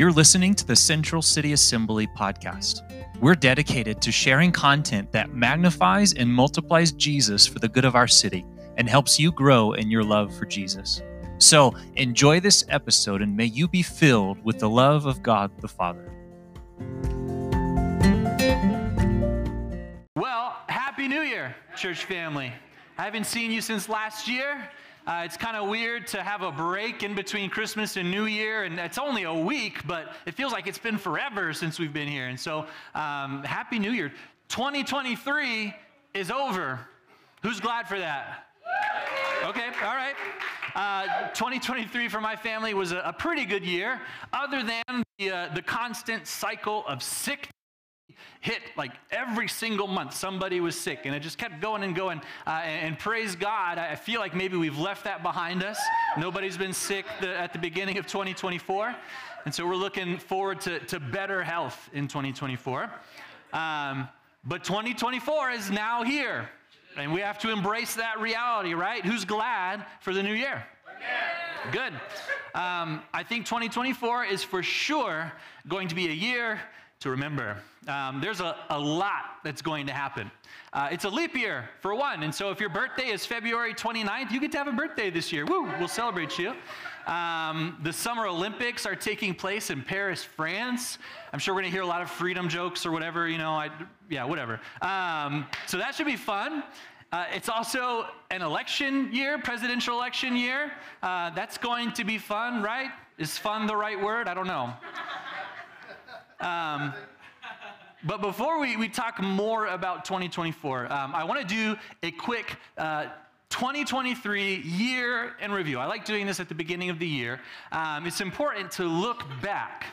You're listening to the Central City Assembly podcast. We're dedicated to sharing content that magnifies and multiplies Jesus for the good of our city and helps you grow in your love for Jesus. So enjoy this episode and may you be filled with the love of God the Father. Well, Happy New Year, church family. I haven't seen you since last year. Uh, it's kind of weird to have a break in between Christmas and New Year, and it's only a week, but it feels like it's been forever since we've been here. And so, um, Happy New Year. 2023 is over. Who's glad for that? Okay, all right. Uh, 2023 for my family was a, a, pretty good year, other than the, uh, the constant cycle of sick hit like every single month somebody was sick and it just kept going and going uh, and, and, praise god i feel like maybe we've left that behind us nobody's been sick the, at the beginning of 2024 and so we're looking forward to, to better health in 2024 um, but 2024 is now here and we have to embrace that reality right who's glad for the new year Good. Um, I think 2024 is for sure going to be a year to remember. Um, there's a, a lot that's going to happen. Uh, it's a leap year, for one. And so if your birthday is February 29th, you get to have a birthday this year. Woo, we'll celebrate you. Um, the Summer Olympics are taking place in Paris, France. I'm sure we're going to hear a lot of freedom jokes or whatever, you know, I, yeah, whatever. Um, so that should be fun. Uh, it's also an election year, presidential election year. Uh, that's going to be fun, right? Is fun the right word? I don't know. Um, but before we, we talk more about 2024, um, I want to do a quick uh, 2023 year in review. I like doing this at the beginning of the year. Um, it's important to look back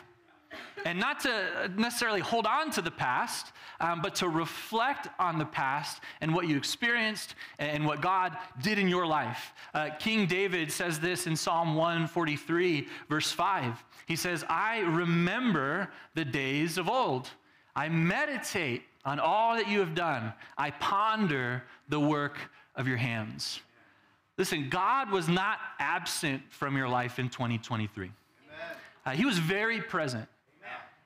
and not to necessarily hold on to the past, um, but to reflect on the past and what you experienced and what God did in your life. Uh, King David says this in Psalm 143, verse 5. He says, I remember the days of old. I meditate on all that you have done. I ponder the work of your hands. Listen, God was not absent from your life in 2023. Uh, he was very present.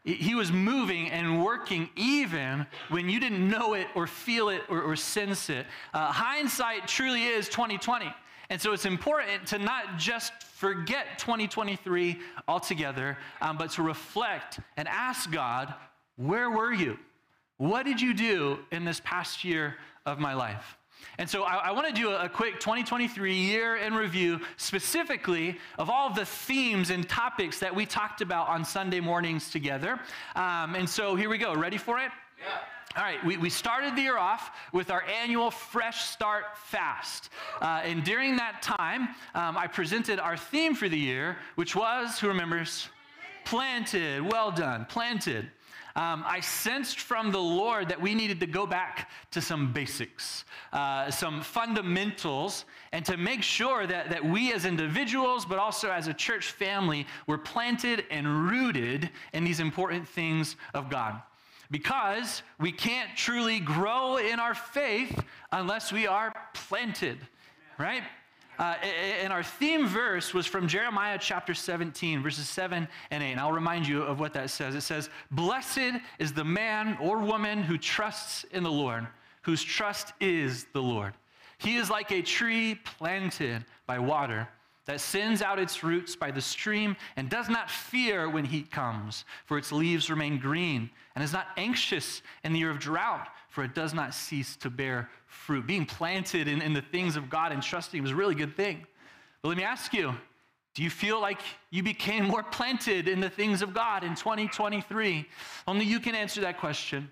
He was moving and working even when you didn't know it or feel it or, or sense it. Uh, hindsight truly is 2020. And so it's important to not just forget 2023 altogether, um, but to reflect and ask God, where were you? What did you do in this past year of my life? And so I, I want to do a, a, quick 2023 year in review, specifically of all of the themes and topics that we talked about on Sunday mornings together. Um, and so here we go. Ready for it? Yeah. All right, we, we started the year off with our annual Fresh Start Fast. Uh, and during that time, um, I presented our theme for the year, which was, who remembers? Planted. Well done, planted um, I sensed from the Lord that we needed to go back to some basics, uh, some fundamentals, and to make sure that, that we as individuals, but also as a church family, were planted and rooted in these important things of God. Because we can't truly grow in our faith unless we are planted, right? Uh, and our theme verse was from Jeremiah chapter 17, verses 7 and 8. And I'll remind you of what that says. It says, Blessed is the man or woman who trusts in the Lord, whose trust is the Lord. He is like a tree planted by water that sends out its roots by the stream and does not fear when heat comes, for its leaves remain green, and is not anxious in the year of drought, for it does not cease to bear fruit. Being planted in, in the things of God and trusting is a really good thing. But let me ask you do you feel like you became more planted in the things of God in 2023? Only you can answer that question.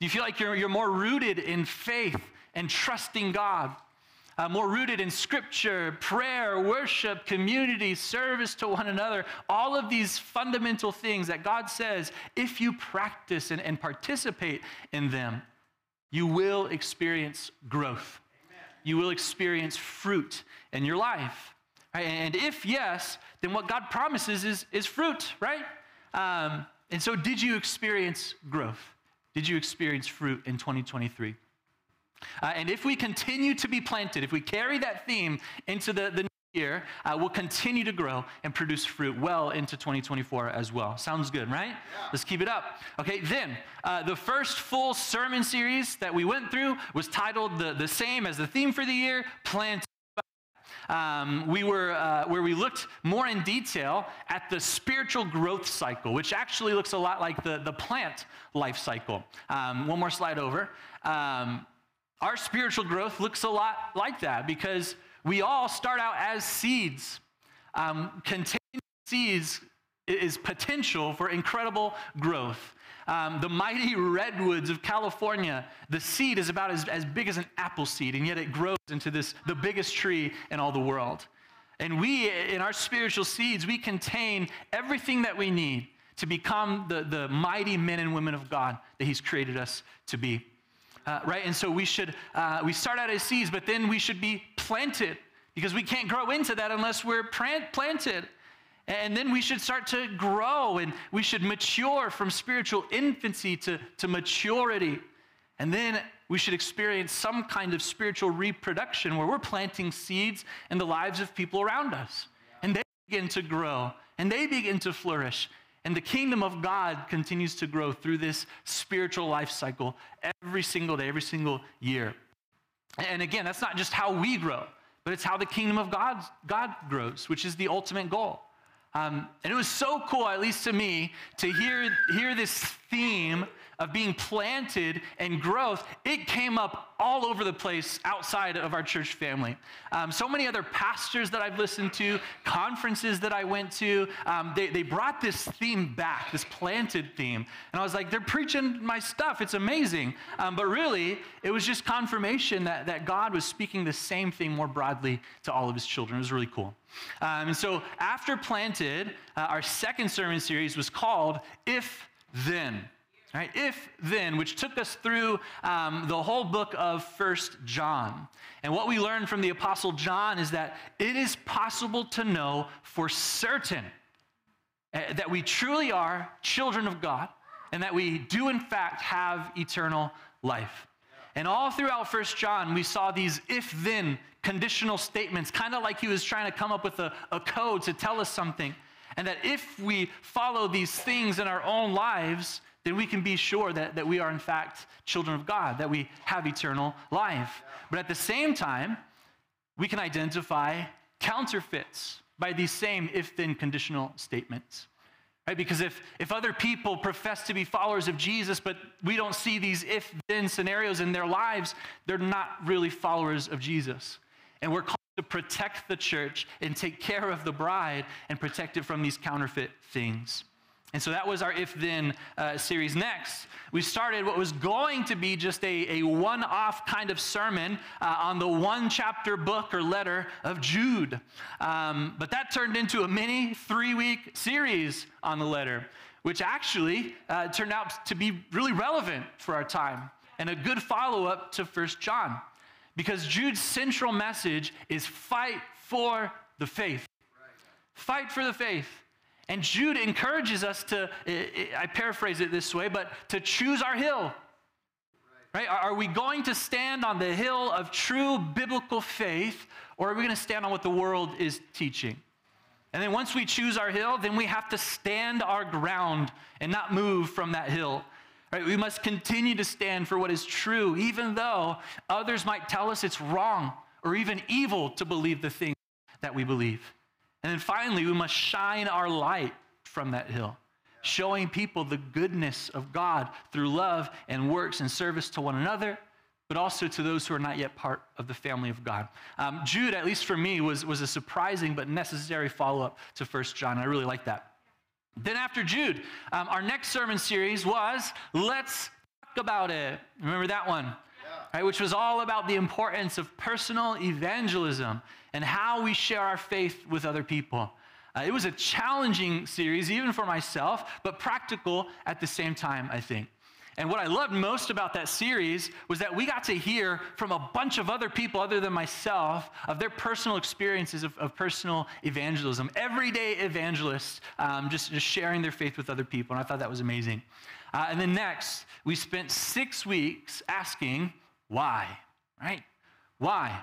Do you feel like you're, you're more rooted in faith and trusting God? Uh, more rooted in scripture, prayer, worship, community, service to one another, all of these fundamental things that God says, if you practice and, and participate in them, you will experience growth. You will experience fruit in your life. Right? And if yes, then what God promises is, is fruit, right? Um, and so, did you experience growth? Did you experience fruit in 2023? Uh, and if we continue to be planted, if we carry that theme into the, the year uh, will continue to grow and produce fruit well into 2024 as well. Sounds good, right? Yeah. Let's keep it up. Okay, then uh, the first full sermon series that we went through was titled the, the same as the theme for the year Plant um, we were uh, where we looked more in detail at the spiritual growth cycle, which actually looks a lot like the, the plant life cycle. Um, one more slide over. Um, our spiritual growth looks a lot like that because we all start out as seeds. Um, seeds is potential for incredible growth. Um, the mighty redwoods of California, the seed is about as, as big as an apple seed, and yet it grows into this, the biggest tree in all the world. And we, in our spiritual seeds, we contain everything that we need to become the, the mighty men and women of God that He's created us to be. Uh, right? And so we should, uh, we start out as seeds, but then we should be planted because we can't grow into that unless we're planted. And then we should start to grow and we should mature from spiritual infancy to, to maturity. And then we should experience some kind of spiritual reproduction where we're planting seeds in the lives of people around us. And they begin to grow and they begin to flourish. And the kingdom of God continues to grow through this spiritual life cycle every single day, every single year. And again, that's not just how we grow, but it's how the kingdom of God, God grows, which is the ultimate goal. Um, and it was so cool, at least to me, to hear, hear this theme of being planted and growth, it came up all over the place outside of our church family. Um, so many other pastors that I've listened to, conferences that I went to, um, they, they brought this theme back, this planted theme. And I was like, they're preaching my stuff. It's amazing. Um, but really, it was just confirmation that, that God was speaking the same thing more broadly to all of his children. It was really cool. Um, and so after planted, uh, our second sermon series was called If Then. Right? If then, which took us through um, the whole book of First John. And what we learned from the Apostle John is that it is possible to know for certain uh, that we truly are children of God and that we do, in fact, have eternal life. And all throughout First John, we saw these if then conditional statements, kind of like he was trying to come up with a, a code to tell us something. And that if we follow these things in our own lives, then we can be sure that, that we are, in fact, children of God, that we have eternal life. But at the same time, we can identify counterfeits by these same if then conditional statements. Right? Because if, if other people profess to be followers of Jesus, but we don't see these if then scenarios in their lives, they're not really followers of Jesus. And we're called to protect the church and take care of the bride and protect it from these counterfeit things. And so that was our If Then uh, series. Next, we started what was going to be just a, a one off kind of sermon uh, on the one chapter book or letter of Jude. Um, but that turned into a mini three week series on the letter, which actually uh, turned out to be really relevant for our time and a good follow up to First John. Because Jude's central message is fight for the faith. Fight for the faith. And Jude encourages us to, I paraphrase it this way, but to choose our hill. Right? Are we going to stand on the hill of true biblical faith, or are we going to stand on what the world is teaching? And then once we choose our hill, then we have to stand our ground and not move from that hill. Right? We must continue to stand for what is true, even though others might tell us it's wrong or even evil to believe the things that we believe. And then finally, we must shine our light from that hill, showing people the goodness of God through love and works and service to one another, but also to those who are not yet part of the family of God. Um, Jude, at least for me, was, was a surprising but necessary follow up to First John. I really like that. Then, after Jude, um, our next sermon series was Let's Talk About It. Remember that one? Right, which was all about the importance of personal evangelism and how we share our faith with other people. Uh, it was a challenging series, even for myself, but practical at the same time, I think. And what I loved most about that series was that we got to hear from a bunch of other people other than myself of their personal experiences of, of personal evangelism. Everyday evangelists um, just, just sharing their faith with other people. And I thought that was amazing. Uh, and then next, we spent six weeks asking why, right? Why?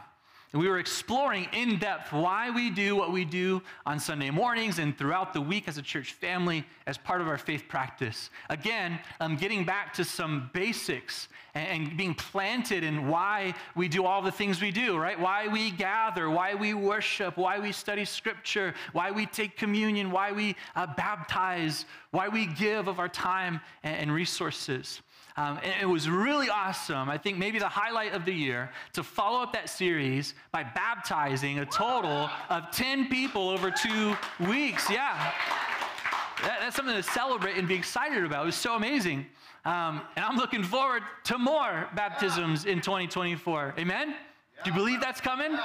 And we were exploring in depth why we do what we do on Sunday mornings and throughout the week as a church family as part of our faith practice. Again, um, getting back to some basics and, being planted in why we do all the things we do, right? Why we gather, why we worship, why we study scripture, why we take communion, why we uh, baptize, why we give of our time and resources. Um, and it was really awesome. I think maybe the highlight of the year to follow up that series by baptizing a total of 10 people over two weeks. Yeah. That, that's something to celebrate and be excited about. It was so amazing. Um, and I'm looking forward to more baptisms in 2024. Amen? Do you believe that's coming?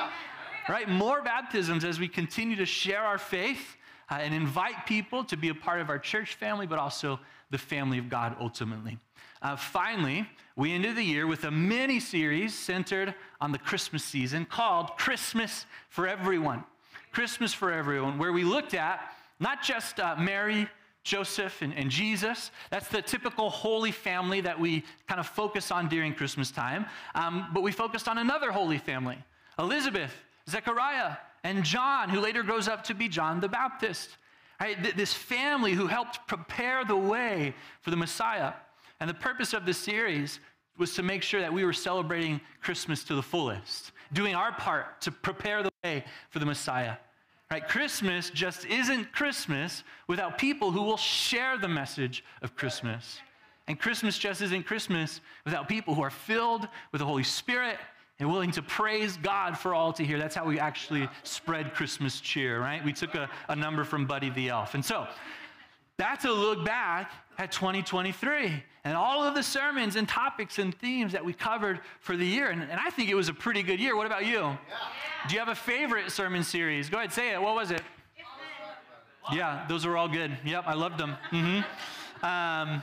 Right? More baptisms as we continue to share our faith uh, and invite people to be a part of our church family, but also the family of God ultimately. Uh, finally, we ended the year with a mini series centered on the Christmas season called Christmas for Everyone. Christmas for Everyone, where we looked at not just uh, Mary, Joseph, and, and, Jesus. That's the typical holy family that we kind of focus on during Christmas time. Um, but we focused on another holy family Elizabeth, Zechariah, and John, who later grows up to be John the Baptist. Right? This family who helped prepare the way for the Messiah. And the purpose of this series was to make sure that we were celebrating Christmas to the fullest, doing our part to prepare the way for the Messiah. Right? Christmas just isn't Christmas without people who will share the message of Christmas. And Christmas just isn't Christmas without people who are filled with the Holy Spirit and willing to praise God for all to hear. That's how we actually spread Christmas cheer, right? We took a, a number from Buddy the Elf. And so that's a look back at 2023 and all of the sermons and topics and themes that we covered for the year. And, and I think it was a pretty good year. What about you? Yeah. Do you have a favorite sermon series? Go ahead, say it. What was it? Yeah, those were all good. Yep, I loved them. Mm-hmm. Um,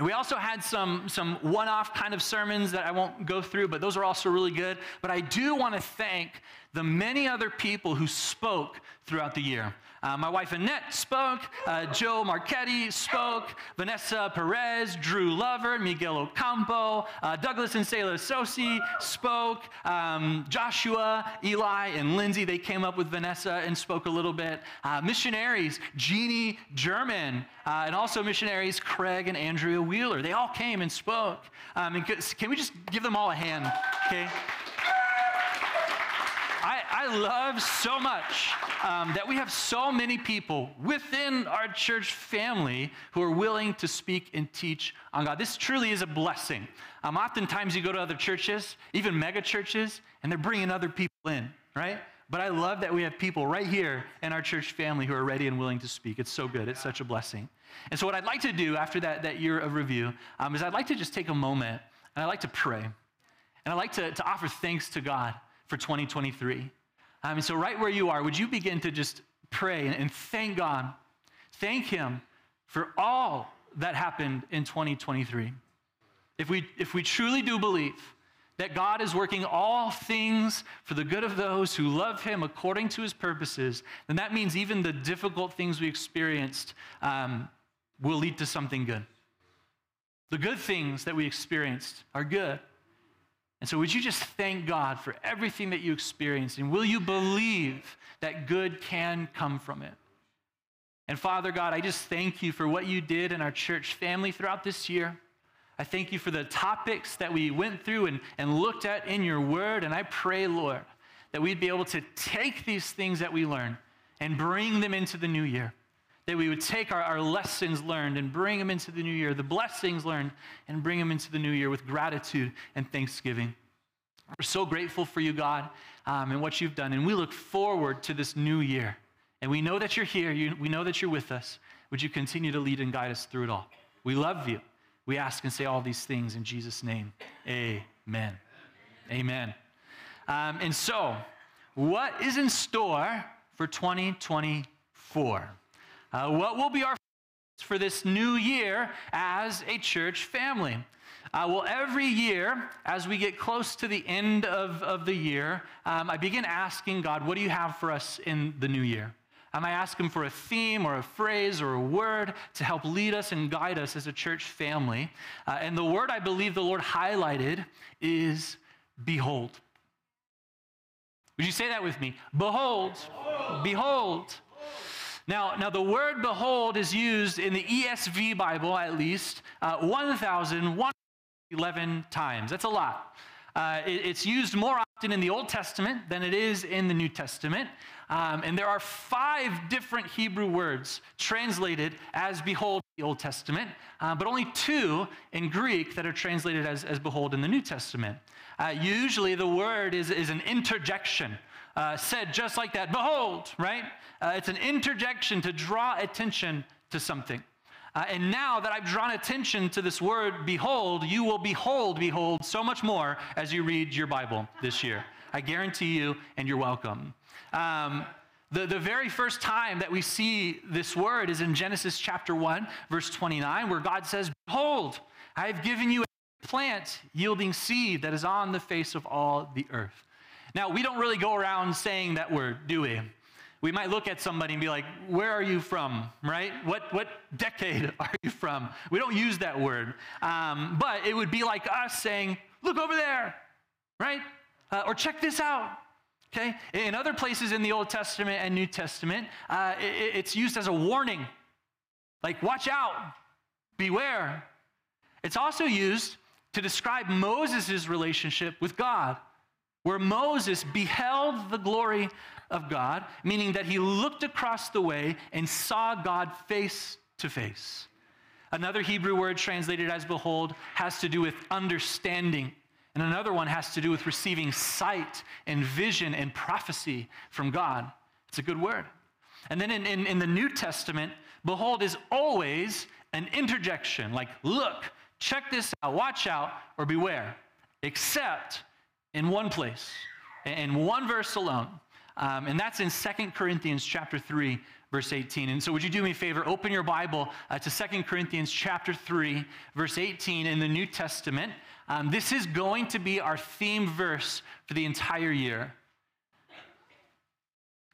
we also had some, some one off kind of sermons that I won't go through, but those are also really good. But I do want to thank the many other people who spoke throughout the year. Uh, my wife Annette spoke, uh, Joe Marchetti spoke, Vanessa Perez, Drew Lover, Miguel Ocampo, uh, Douglas and Sayla Sosi spoke, um, Joshua, Eli, and Lindsay, they came up with Vanessa and spoke a little bit. Uh, missionaries, Jeannie German, uh, and also missionaries Craig and Andrea Wheeler, they all came and spoke. Um, and can we just give them all a hand, okay? I, I love so much um, that we have so many people within our church family who are willing to speak and teach on God. This truly is a blessing. Um, oftentimes you go to other churches, even mega churches, and they're bringing other people in, right? But I love that we have people right here in our church family who are ready and willing to speak. It's so good. It's such a blessing. And so, what I'd like to do after that, that year of review um, is I'd like to just take a moment and I'd like to pray. And I'd like to, to offer thanks to God for 2023. Um, mean, so, right where you are, would you begin to just pray and, and thank God? Thank Him for all that happened in 2023. If we, if we truly do believe that God is working all things for the good of those who love Him according to His purposes, then that means even the difficult things we experienced um, will lead to something good. The good things that we experienced are good. And so, would you just thank God for everything that you experienced? And will you believe that good can come from it? And Father God, I just thank you for what you did in our church family throughout this year. I thank you for the topics that we went through and, and looked at in your word. And I pray, Lord, that we'd be able to take these things that we learn and bring them into the new year that we would take our, our lessons learned and bring them into the new year, the blessings learned, and bring them into the new year with gratitude and thanksgiving. We're so grateful for you, God, um, and what you've done. And we look forward to this new year. And we know that you're here. You, we know that you're with us. Would you continue to lead and guide us through it all? We love you. We ask and say all these things in Jesus' name. Amen. Amen. Um, and so, what is in store for 2024? Uh, what will be our for this new year as a church family? Uh, well, every year, as we get close to the end of, of the year, um, I begin asking God, what do you have for us in the new year? Um, I ask Him for a theme or a phrase or a word to help lead us and guide us as a church family. Uh, and the word I believe the Lord highlighted is behold. Would you say that with me? Behold, behold. Now, now the word behold is used in the ESV Bible at least uh, 1,111 times. That's a lot. Uh, it, it's used more often in the Old Testament than it is in the New Testament. Um, and there are five different Hebrew words translated as behold in the Old Testament, uh, but only two in Greek that are translated as, as behold in the New Testament. Uh, usually the word is, is an interjection. Uh, said just like that, behold, right? Uh, it's an interjection to draw attention to something. Uh, and now that I've drawn attention to this word, behold, you will behold, behold, so much more as you read your Bible this year. I guarantee you, and you're welcome. Um, the, the very first time that we see this word is in Genesis chapter 1, verse 29, where God says, Behold, I have given you a plant yielding seed that is on the face of all the earth. Now, we don't really go around saying that word, do we? We might look at somebody and be like, Where are you from? Right? What, what decade are you from? We don't use that word. Um, but it would be like us saying, Look over there, right? Uh, or check this out. Okay? In other places in the Old Testament and New Testament, uh, it, it's used as a warning. Like, watch out, beware. It's also used to describe Moses' relationship with God, where Moses beheld the glory of God, meaning that he looked across the way and saw God face to face. Another Hebrew word translated as behold has to do with understanding and another one has to do with receiving sight and vision and prophecy from God. It's a good word. And then in, in, in, the New Testament, behold is always an interjection, like, look, check this out, watch out, or beware, except in one place, in one verse alone. Um, and that's in Second Corinthians chapter 3, verse 18. And so would you do me a favor? Open your Bible uh, to Second Corinthians chapter 3, verse 18 in the New Testament. Um, this is going to be our theme verse for the entire year.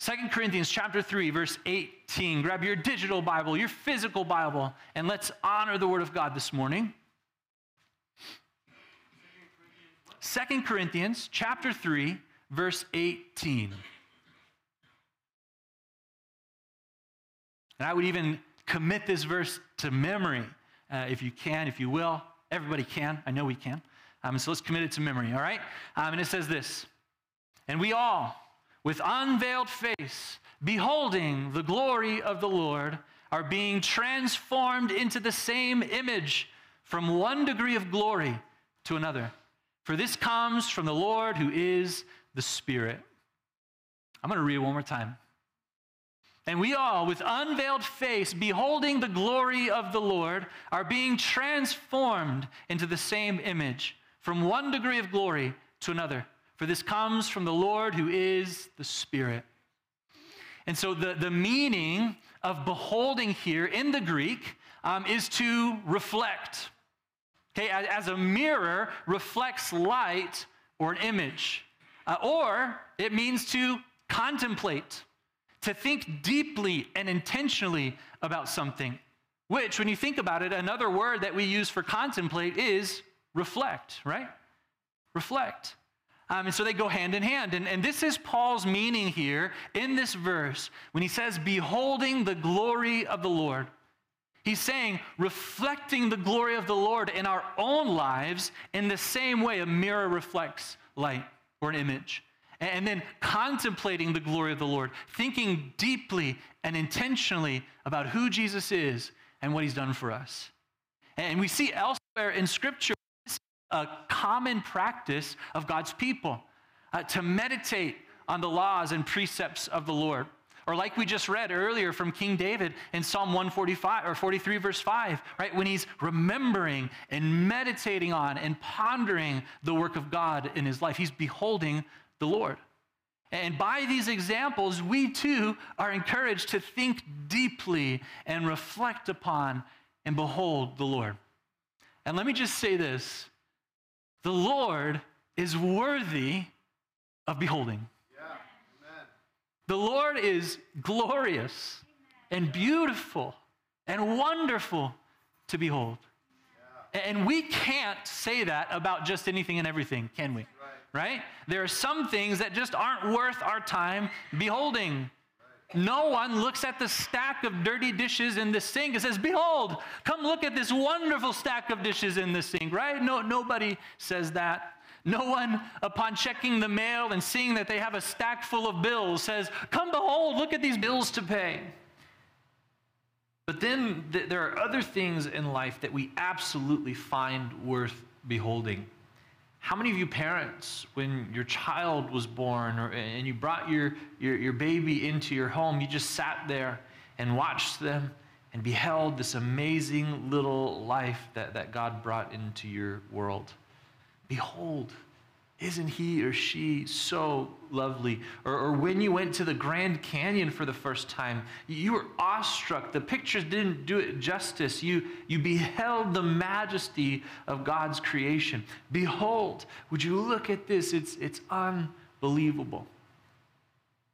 2 Corinthians chapter 3 verse 18. Grab your digital Bible, your physical Bible, and let's honor the word of God this morning. 2 Corinthians chapter 3 verse 18. And I would even commit this verse to memory uh, if you can, if you will. Everybody can. I know we can. Um, so let's commit it to memory, all right? Um, and it says this And we all, with unveiled face, beholding the glory of the Lord, are being transformed into the same image from one degree of glory to another. For this comes from the Lord who is the Spirit. I'm going to read it one more time. And we all, with unveiled face, beholding the glory of the Lord, are being transformed into the same image, from one degree of glory to another. For this comes from the Lord who is the Spirit. And so the, the meaning of beholding here in the Greek um, is to reflect. Okay, as a mirror reflects light or an image. Uh, or it means to contemplate to think deeply and intentionally about something, which, when you think about it, another word that we use for contemplate is reflect, right? Reflect. Um, and so they go hand in hand. And, and this is Paul's meaning here in this verse when he says, Beholding the glory of the Lord. He's saying, reflecting the glory of the Lord in our own lives in the same way a mirror reflects light or an image and then contemplating the glory of the Lord, thinking deeply and intentionally about who Jesus is and what he's done for us. And we see elsewhere in Scripture a common practice of God's people uh, to meditate on the laws and precepts of the Lord. Or like we just read earlier from King David in Psalm 145 or 43 verse 5, right? When he's remembering and meditating on and pondering the work of God in his life, he's beholding the Lord. And by these examples, we too are encouraged to think deeply and reflect upon and behold the Lord. And let me just say this the Lord is worthy of beholding. The Lord is glorious and beautiful and wonderful to behold. Yeah. And we can't say that about just anything and everything, can we? Right. right? There are some things that just aren't worth our time beholding. No one looks at the stack of dirty dishes in the sink and says, Behold, come look at this wonderful stack of dishes in the sink, right? No, nobody says that. No one, upon checking the mail and seeing that they have a stack full of bills, says, Come behold, look at these bills to pay. But then th- there are other things in life that we absolutely find worth beholding. How many of you parents, when your child was born or, and you brought your, your, your baby into your home, you just sat there and watched them and beheld this amazing little life that, that God brought into your world? Behold, isn't he or she so lovely? Or, or, when you went to the Grand Canyon for the first time, you were awestruck. The pictures didn't do it justice. You, you beheld the majesty of God's creation. Behold, would you look at this? It's, it's unbelievable.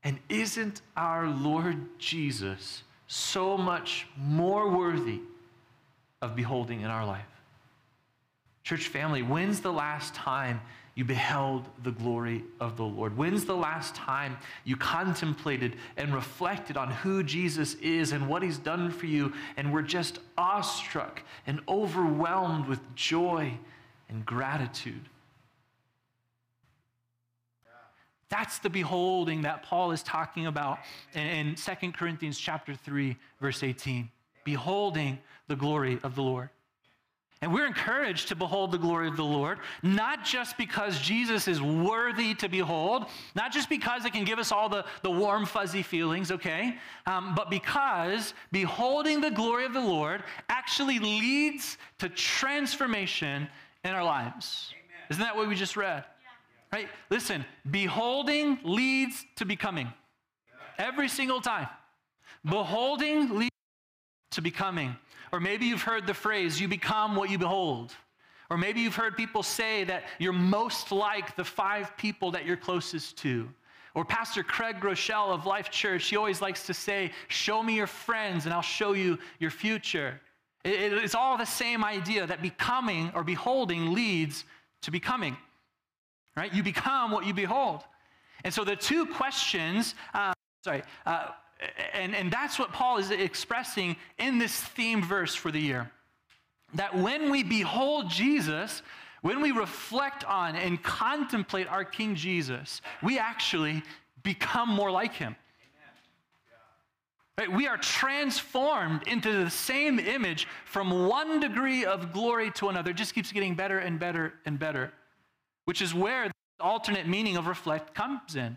And isn't our Lord Jesus so much more worthy of beholding in our life? Church family, when's the last time you beheld the glory of the Lord? When's the last time you contemplated and reflected on who Jesus is and what he's done for you and were just awestruck and overwhelmed with joy and gratitude? That's the beholding that Paul is talking about in, in 2 Corinthians chapter 3, verse 18. Beholding the glory of the Lord. And we're encouraged to behold the glory of the Lord, not just because Jesus is worthy to behold, not just because it can give us all the, the warm, fuzzy feelings, okay? Um, but because beholding the glory of the Lord actually leads to transformation in our lives. Amen. Isn't that what we just read? Yeah. Right? Listen, beholding leads to becoming. Every single time. Beholding leads to becoming. Or maybe you've heard the phrase, you become what you behold. Or maybe you've heard people say that you're most like the five people that you're closest to. Or Pastor Craig Groeschel of Life Church, he always likes to say, Show me your friends and I'll show you your future. It, it, it's all the same idea that becoming or beholding leads to becoming, right? You become what you behold. And so the two questions, uh, sorry, uh, and, and that's what Paul is expressing in this theme verse for the year. That when we behold Jesus, when we reflect on and contemplate our King Jesus, we actually become more like him. Right? We are transformed into the same image from one degree of glory to another. It just keeps getting better and better and better, which is where the alternate meaning of reflect comes in.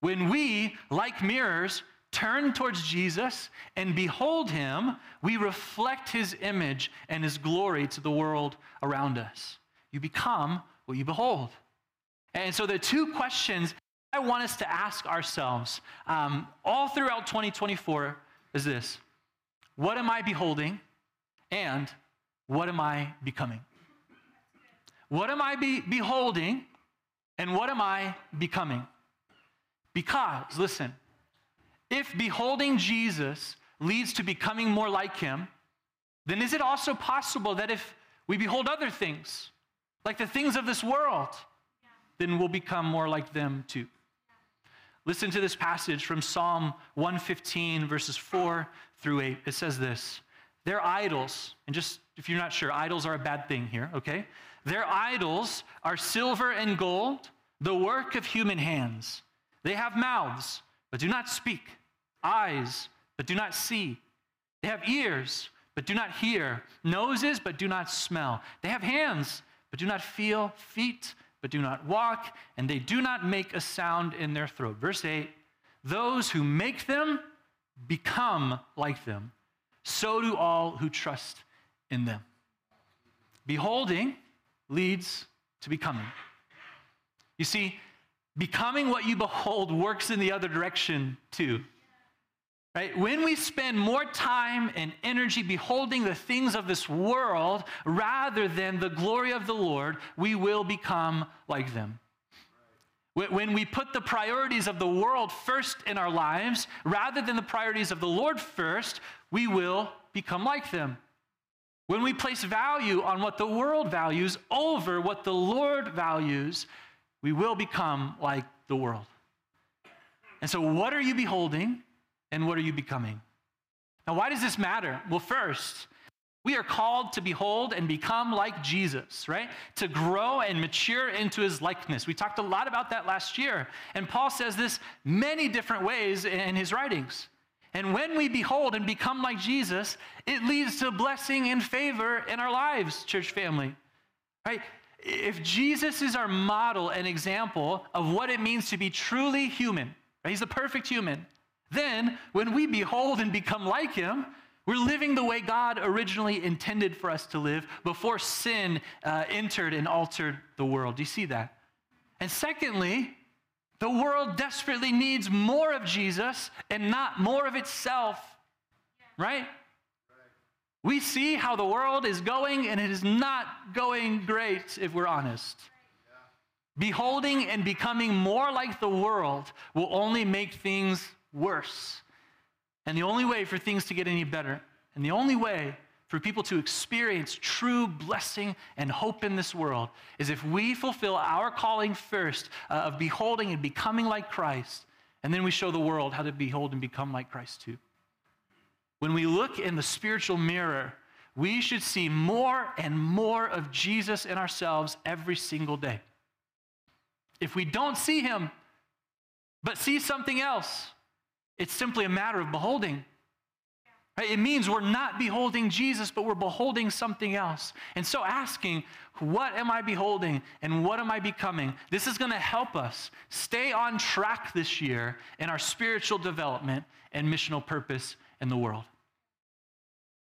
When we, like mirrors, turn towards Jesus and behold him, we reflect his image and his glory to the world around us. You become what you behold. And so the two questions I want us to ask ourselves um, all throughout 2024 is this What am I beholding? And what am I becoming? What am I be- beholding? And what am I becoming? Because, listen, if beholding Jesus leads to becoming more like him, then is it also possible that if we behold other things, like the things of this world, then we'll become more like them too? Listen to this passage from Psalm 115, verses 4 through 8. It says this Their idols, and just if you're not sure, idols are a bad thing here, okay? Their idols are silver and gold, the work of human hands. They have mouths, but do not speak eyes, but do not see. They have ears, but do not hear, noses, but do not smell. They have hands, but do not feel, feet, but do not walk, and they do not make a sound in their throat. Verse 8 Those who make them become like them, so do all who trust in them. Beholding leads to becoming. You see, becoming what you behold works in the other direction too. Right? When we spend more time and energy beholding the things of this world rather than the glory of the Lord, we will become like them. When we put the priorities of the world first in our lives rather than the priorities of the Lord first, we will become like them. When we place value on what the world values over what the Lord values, we will become like the world. And so, what are you beholding and what are you becoming? Now, why does this matter? Well, first, we are called to behold and become like Jesus, right? To grow and mature into his likeness. We talked a lot about that last year. And Paul says this many different ways in his writings. And when we behold and become like Jesus, it leads to blessing and favor in our lives, church family. Right? If Jesus is our model and example of what it means to be truly human, right? he's the perfect human, then when we behold and become like him, we're living the way God originally intended for us to live before sin uh, entered and altered the world. Do you see that? And secondly, the world desperately needs more of Jesus and not more of itself, right? We see how the world is going, and it is not going great if we're honest. Beholding and becoming more like the world will only make things worse. And the only way for things to get any better, and the only way for people to experience true blessing and hope in this world is if we fulfill our calling first uh, of beholding and becoming like Christ, and then we show the world how to behold and become like Christ too. When we look in the spiritual mirror, we should see more and more of Jesus in ourselves every single day. If we don't see him, but see something else, it's simply a matter of beholding. Right? It means we're not beholding Jesus, but we're beholding something else. And so asking, what am I beholding and what am I becoming? This is going to help us stay on track this year in our spiritual development and missional purpose in the world.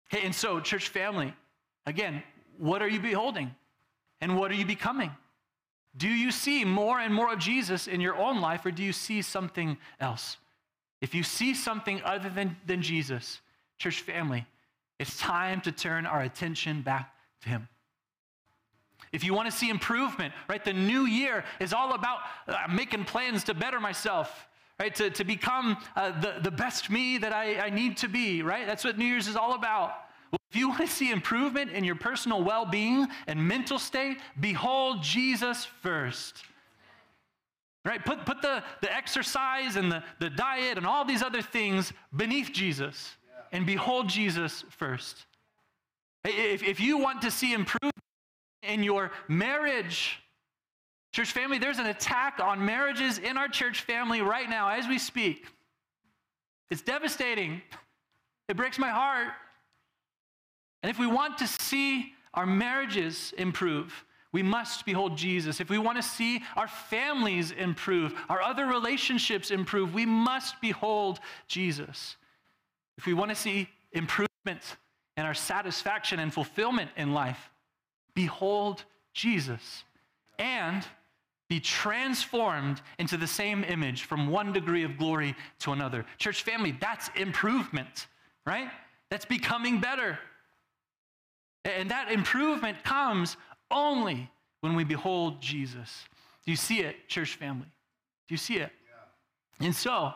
Hey, and so, church family, again, what are you beholding and what are you becoming? Do you see more and more of Jesus in your own life or do you see something else? If you see something other than, than Jesus, church family, it's time to turn our attention back to Him. If you want to see improvement, right, the new year is all about uh, making plans to better myself, right, to, to become uh, the, the best me that I, I need to be, right? That's what New Year's is all about. Well, if you want to see improvement in your personal well being and mental state, behold Jesus first. Right? Put, put the, the exercise and the, the diet and all these other things beneath Jesus and behold Jesus first. If, if you want to see improvement in your marriage, church family, there's an attack on marriages in our church family right now as we speak. It's devastating. It breaks my heart. And if we want to see our marriages improve, we must behold Jesus. If we want to see our families improve, our other relationships improve, we must behold Jesus. If we want to see improvement in our satisfaction and fulfillment in life, behold Jesus and be transformed into the same image from one degree of glory to another. Church family, that's improvement, right? That's becoming better. And that improvement comes only when we behold Jesus. Do you see it, church family? Do you see it? Yeah. And so,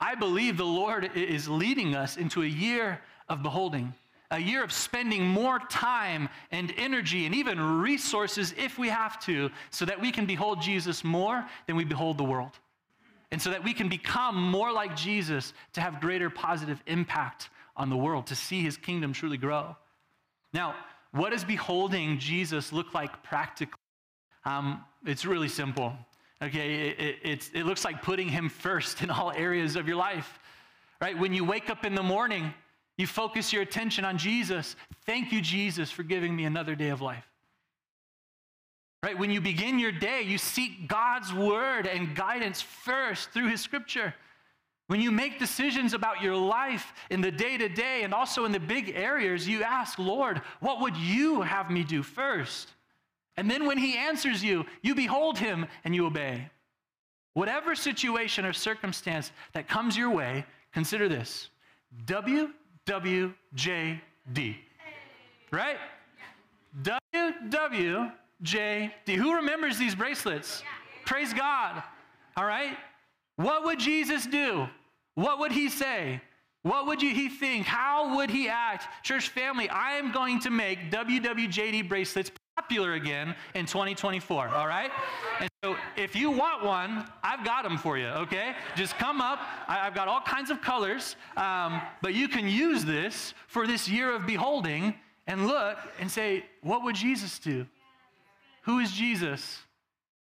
I believe the Lord is leading us into a year of beholding, a year of spending more time and energy and even resources if we have to, so that we can behold Jesus more than we behold the world. And so that we can become more like Jesus to have greater positive impact on the world, to see his kingdom truly grow. Now, what does beholding Jesus look like practically? Um, it's really simple. Okay, it, it, it looks like putting him first in all areas of your life, right? When you wake up in the morning, you focus your attention on Jesus. Thank you, Jesus, for giving me another day of life. Right? When you begin your day, you seek God's word and guidance first through his scripture. When you make decisions about your life in the day to day and also in the big areas, you ask, Lord, what would you have me do first? And then when he answers you, you behold him and you obey. Whatever situation or circumstance that comes your way, consider this WWJD. Right? WWJD. Who remembers these bracelets? Praise God. All right? What would Jesus do? What would he say? What would you, he think? How would he act? Church family, I am going to make WWJD bracelets popular again in 2024, all right? And so if you want one, I've got them for you, okay? Just come up. I, have got all kinds of colors, um, but you can use this for this year of beholding and look and say, what would Jesus do? Who is Jesus?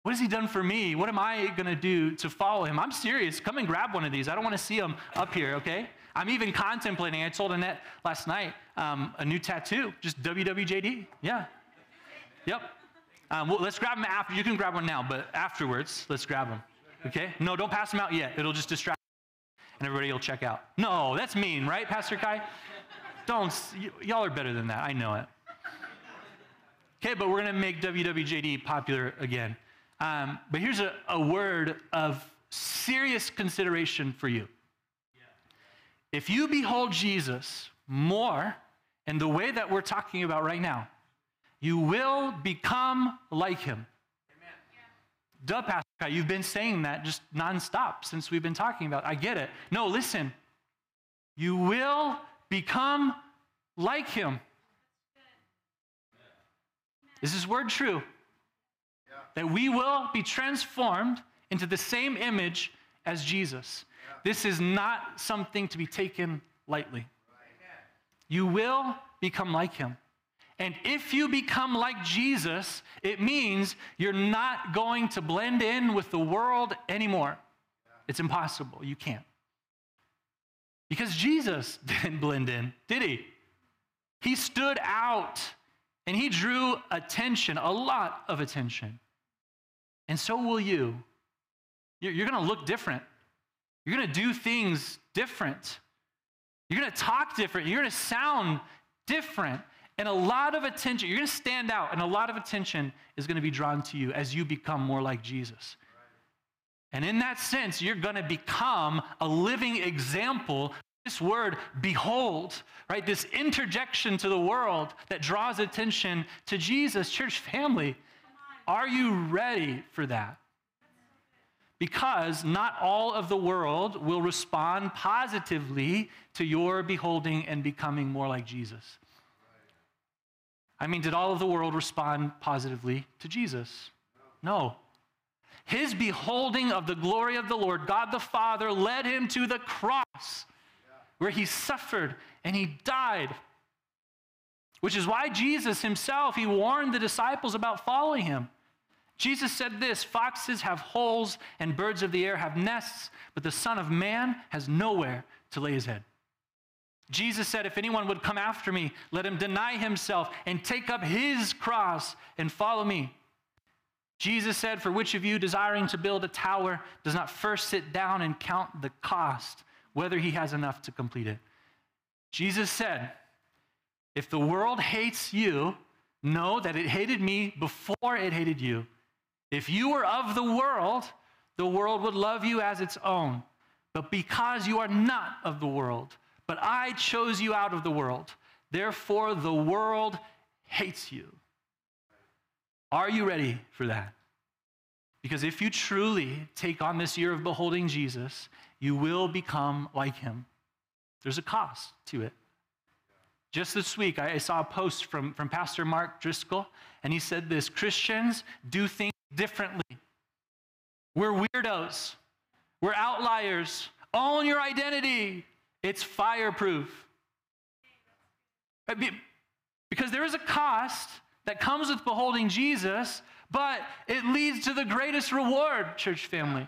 What has he done for me? What am I going to do to follow him? I'm serious. Come and grab one of these. I don't want to see them up here, okay? I'm even contemplating. I told Annette last night um, a new tattoo, just WWJD. Yeah. Yep. Um, well, let's grab them after. You can grab one now, but afterwards, let's grab them. Okay? No, don't pass them out yet. It'll just distract and everybody will check out. No, that's mean, right, Pastor Kai? Don't. Y- y'all are better than that. I know it. Okay, but we're going to make WWJD popular again. Um, but here's a, a word of serious consideration for you. If you behold Jesus more in the way that we're talking about right now, you will become like him. Duh, Pastor, Kai, you've been saying that just nonstop since we've been talking about. It. I get it. No, listen. You will become like him. Is this word true? that we will be transformed into the same image as Jesus. This is not something to be taken lightly. You will become like him. And if you become like Jesus, it means you're not going to blend in with the world anymore. It's impossible. You can't. Because Jesus didn't blend in, did he? He stood out and he drew attention, a lot of attention. And so will you. You're going to look different. You're going to do things different. You're going to talk different. You're going to sound different. And a lot of attention, you're going to stand out, and a lot of attention is going to be drawn to you as you become more like Jesus. And in that sense, you're going to become a living example. This word, behold, right? This interjection to the world that draws attention to Jesus, church family. Are you ready for that? Because not all of the world will respond positively to your beholding and becoming more like Jesus. I mean, did all of the world respond positively to Jesus? No. His beholding of the glory of the Lord, God the Father, led him to the cross where he suffered and he died. Which is why Jesus himself, he warned the disciples about following him. Jesus said this Foxes have holes and birds of the air have nests, but the Son of Man has nowhere to lay his head. Jesus said, If anyone would come after me, let him deny himself and take up his cross and follow me. Jesus said, For which of you desiring to build a tower does not first sit down and count the cost, whether he has enough to complete it? Jesus said, If the world hates you, know that it hated me before it hated you. If you were of the world, the world would love you as its own. But because you are not of the world, but I chose you out of the world, therefore the world hates you. Are you ready for that? Because if you truly take on this year of beholding Jesus, you will become like him. There's a cost to it. Just this week, I saw a post from, from Pastor Mark Driscoll, and he said this Christians do things differently. We're weirdos. We're outliers. Own your identity. It's fireproof. Because there is a cost that comes with beholding Jesus, but it leads to the greatest reward, church family.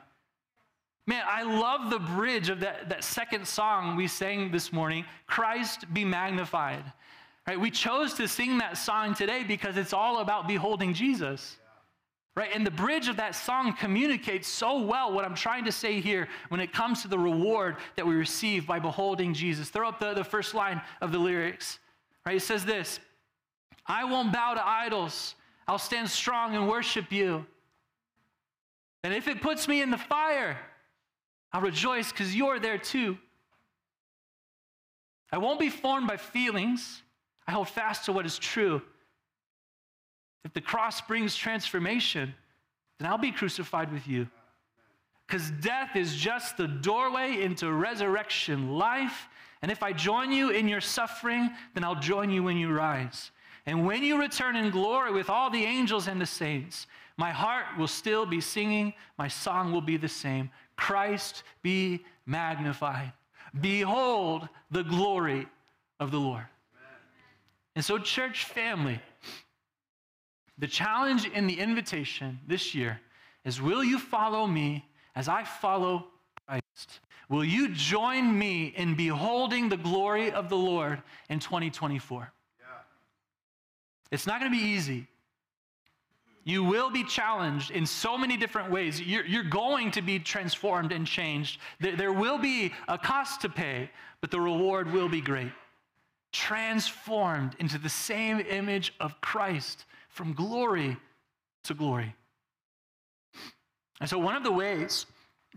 Man, I love the bridge of that, that second song we sang this morning Christ be magnified. Right? We chose to sing that song today because it's all about beholding Jesus. Right? And the bridge of that song communicates so well what I'm trying to say here when it comes to the reward that we receive by beholding Jesus. Throw up the, the first line of the lyrics. Right? It says this I won't bow to idols, I'll stand strong and worship you. And if it puts me in the fire, I'll rejoice because you're there too. I won't be formed by feelings. I hold fast to what is true. If the cross brings transformation, then I'll be crucified with you. Because death is just the doorway into resurrection life. And if I join you in your suffering, then I'll join you when you rise. And when you return in glory with all the angels and the saints, my heart will still be singing, my song will be the same. Christ be magnified. Behold the glory of the Lord. And so, church family, the challenge in the invitation this year is will you follow me as I follow Christ? Will you join me in beholding the glory of the Lord in 2024? Yeah. It's not going to be easy. You will be challenged in so many different ways. You're, you're going to be transformed and changed. There, there will be a cost to pay, but the reward will be great. Transformed into the same image of Christ from glory to glory. And so, one of the ways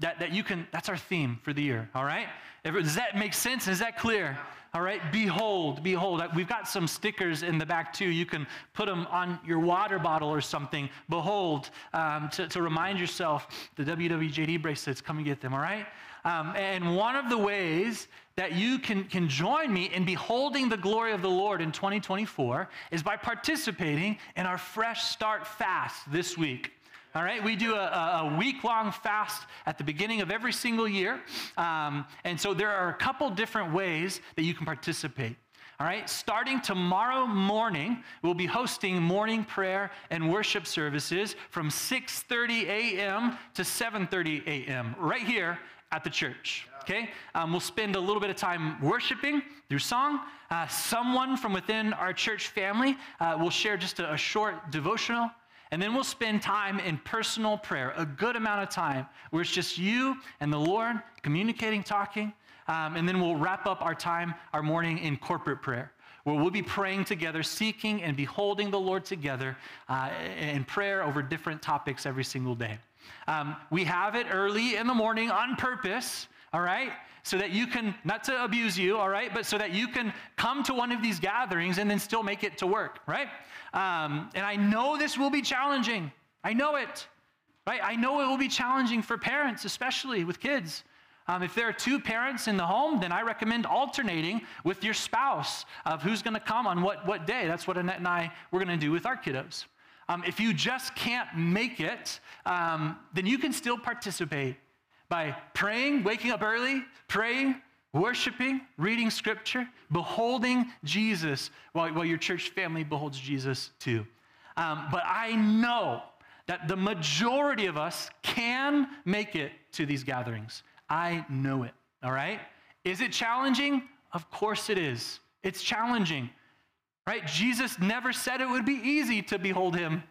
that, that you can, that's our theme for the year, all right? Does that make sense? Is that clear? All right, behold, behold. We've got some stickers in the back too. You can put them on your water bottle or something. Behold, um, to, to remind yourself the WWJD bracelets, come and get them, all right? Um, and one of the ways that you can, can join me in beholding the glory of the Lord in 2024 is by participating in our Fresh Start Fast this week. All right, we do a, a week long fast at the beginning of every single year. Um, and so there are a couple different ways that you can participate. All right, starting tomorrow morning, we'll be hosting morning prayer and worship services from 6:30 a.m. to 7:30 a.m. right here at the church. Okay, um, we'll spend a little bit of time worshiping through song. Uh, someone from within our church family uh, will share just a, a short devotional and then we'll spend time in personal prayer, a good amount of time where it's just you and the Lord communicating, talking. Um, and then we'll wrap up our time, our morning in corporate prayer, where we'll be praying together, seeking and beholding the Lord together uh, in prayer over different topics every single day. Um, we have it early in the morning on purpose, all right? So that you can, not to abuse you, all right, but so that you can come to one of these gatherings and then still make it to work, right? Um, and I know this will be challenging. I know it. Right? I know it will be challenging for parents, especially with kids. Um, if there are two parents in the home, then I recommend alternating with your spouse of who's going to come on what, what day. That's what Annette and I we're going to do with our kiddos. Um, if you just can't make it, um, then you can still participate by praying, waking up early, praying, worshiping, reading scripture, beholding Jesus while, while your church family beholds Jesus too. Um, but I know that the majority of us can make it to these gatherings. I know it, all right? Is it challenging? Of course it is. It's challenging, right? Jesus never said it would be easy to behold him.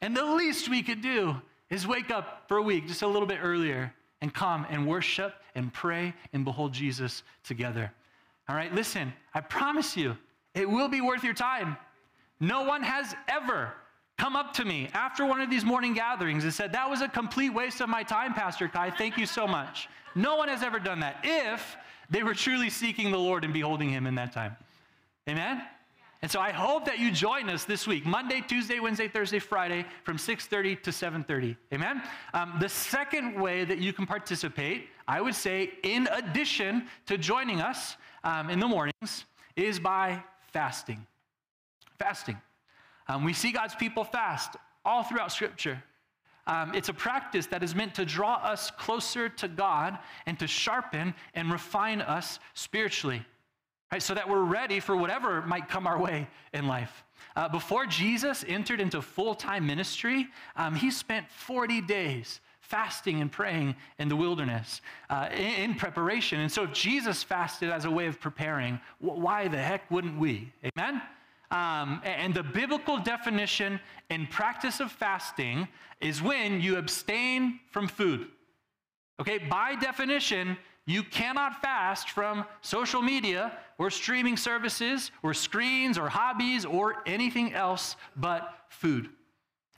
And the least we could do is wake up for a week just a little bit earlier and come and worship and pray and behold Jesus together. All right, listen, I promise you, it will be worth your time. No one has ever come up to me after one of these morning gatherings and said, That was a complete waste of my time, Pastor Kai. Thank you so much. No one has ever done that if they were truly seeking the Lord and beholding Him in that time. Amen? And so I hope that you join us this week, Monday, Tuesday, Wednesday, Thursday, Friday, from 6:30 to 7:30. Amen. Um, the second way that you can participate, I would say, in addition to joining us um, in the mornings, is by fasting. Fasting. Um, we see God's people fast all throughout Scripture. Um, it's a practice that is meant to draw us closer to God and to sharpen and refine us spiritually right? So that we're ready for whatever might come our way in life. Uh, before Jesus entered into full time ministry, um, he spent 40 days fasting and praying in the wilderness uh, in, in, preparation. And so, if Jesus fasted as a way of preparing, why the heck wouldn't we? Amen? Um, and the biblical definition and practice of fasting is when you abstain from food. Okay, by definition, you cannot fast from social media or streaming services or screens or hobbies or anything else but food.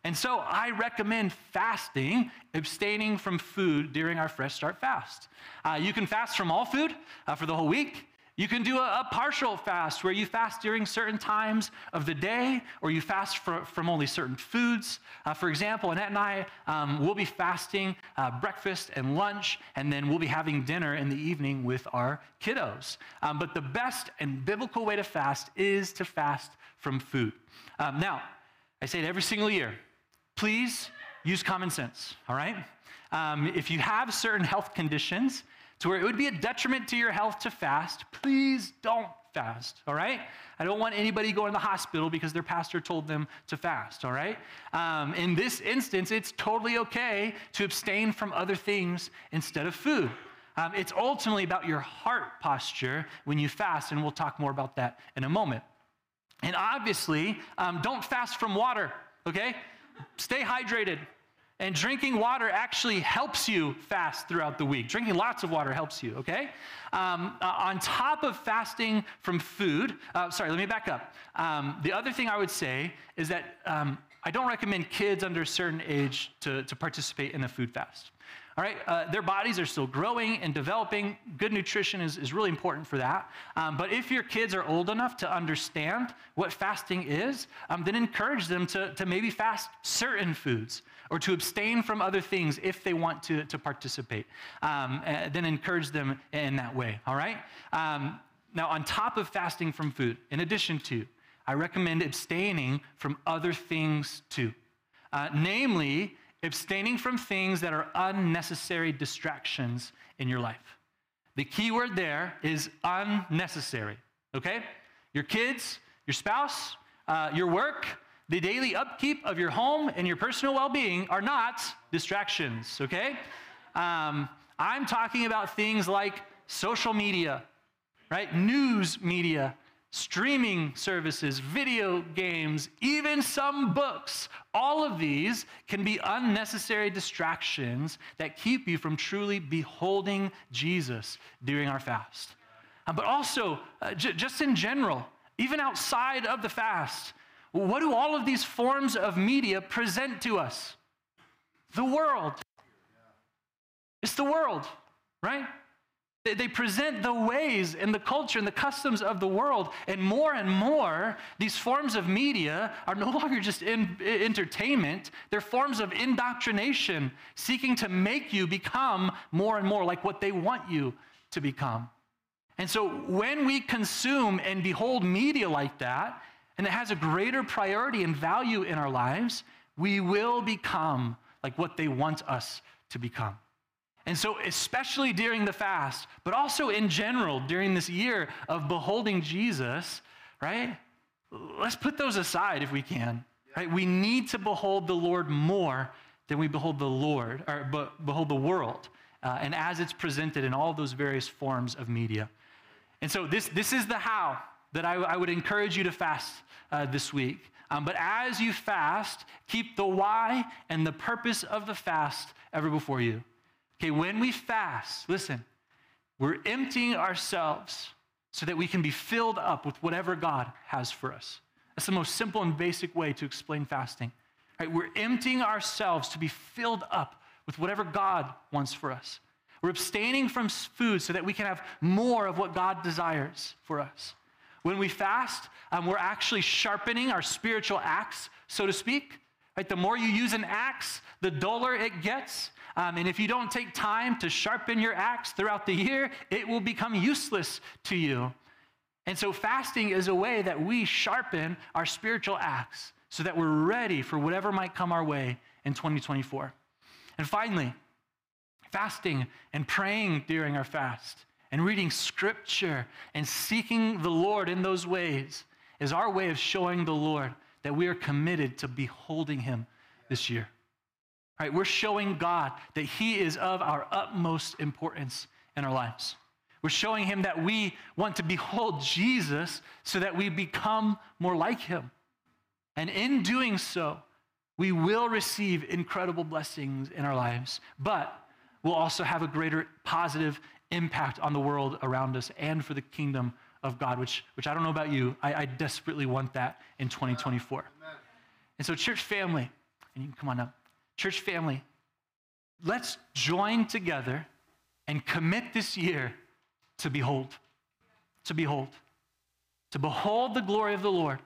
And so I recommend fasting, abstaining from food during our Fresh Start fast. Uh, you can fast from all food uh, for the whole week. You can do a, a, partial fast where you fast during certain times of the day or you fast for, from only certain foods. Uh, for example, Annette and I um, will be fasting uh, breakfast and lunch, and then we'll be having dinner in the evening with our kiddos. Um, but the best and biblical way to fast is to fast from food. Um, now, I say it every single year please use common sense, all right? Um, if you have certain health conditions, to where it would be a detriment to your health to fast, please don't fast, all right? I don't want anybody going to the hospital because their pastor told them to fast, all right? Um, in this instance, it's totally okay to abstain from other things instead of food. Um, it's ultimately about your heart posture when you fast, and we'll talk more about that in a moment. And obviously, um, don't fast from water, okay? Stay hydrated. And drinking water actually helps you fast throughout the week. Drinking lots of water helps you, okay? Um, uh, on top of fasting from food, uh, sorry, let me back up. Um, the other thing I would say is that um, I don't recommend kids under a certain age to, to participate in a food fast. All right, uh, their bodies are still growing and developing. Good nutrition is, is really important for that. Um, but if your kids are old enough to understand what fasting is, um, then encourage them to, to maybe fast certain foods or to abstain from other things if they want to, to participate. Um, uh, then encourage them in that way, all right? Um, now, on top of fasting from food, in addition to, I recommend abstaining from other things too. Uh, namely, abstaining from things that are unnecessary distractions in your life. The key word there is unnecessary, okay? Your kids, your spouse, uh, your work, the daily upkeep of your home and your personal well being are not distractions, okay? Um, I'm talking about things like social media, right? News media, streaming services, video games, even some books. All of these can be unnecessary distractions that keep you from truly beholding Jesus during our fast. Uh, but also, uh, j- just in general, even outside of the fast, what do all of these forms of media present to us? The world. It's the world, right? They present the ways and the culture and the customs of the world. And more and more, these forms of media are no longer just in, entertainment, they're forms of indoctrination, seeking to make you become more and more like what they want you to become. And so when we consume and behold media like that, and it has a greater priority and value in our lives, we will become like what they want us to become. And so, especially during the fast, but also in general during this year of beholding Jesus, right? Let's put those aside if we can. Right? We need to behold the Lord more than we behold the Lord, or behold the world, uh, and as it's presented in all those various forms of media. And so, this, this is the how that I, I would encourage you to fast uh, this week. Um, but as you fast, keep the why and the purpose of the fast ever before you. Okay, when we fast, listen, we're emptying ourselves so that we can be filled up with whatever God has for us. That's the most simple and basic way to explain fasting. Right? We're emptying ourselves to be filled up with whatever God wants for us. We're abstaining from food so that we can have more of what God desires for us. When we fast, um, we're actually sharpening our spiritual axe, so to speak. Right? The more you use an axe, the duller it gets. Um, and if you don't take time to sharpen your axe throughout the year, it will become useless to you. And so, fasting is a way that we sharpen our spiritual axe so that we're ready for whatever might come our way in 2024. And finally, fasting and praying during our fast and reading scripture and seeking the Lord in those ways is our way of showing the Lord that we are committed to beholding him this year. Right? We're showing God that He is of our utmost importance in our lives. We're showing Him that we want to behold Jesus so that we become more like Him. And in doing so, we will receive incredible blessings in our lives, but we'll also have a greater positive impact on the world around us and for the kingdom of God, which, which I don't know about you, I, I desperately want that in 2024. Amen. And so, church family, and you can come on up. Church family, let's join together and commit this year to behold. to behold, to behold the glory of the Lord,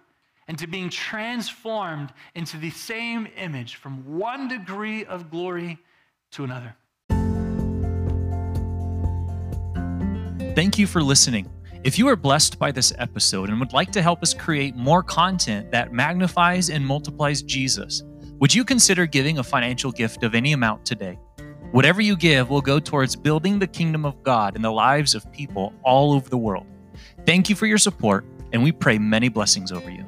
and to being transformed into the same image from one degree of glory to another. Thank you for listening. If you are blessed by this episode and would like to help us create more content that magnifies and multiplies Jesus, would you consider giving a financial gift of any amount today? Whatever you give will go towards building the kingdom of God in the lives of people all over the world. Thank you for your support, and we pray many blessings over you.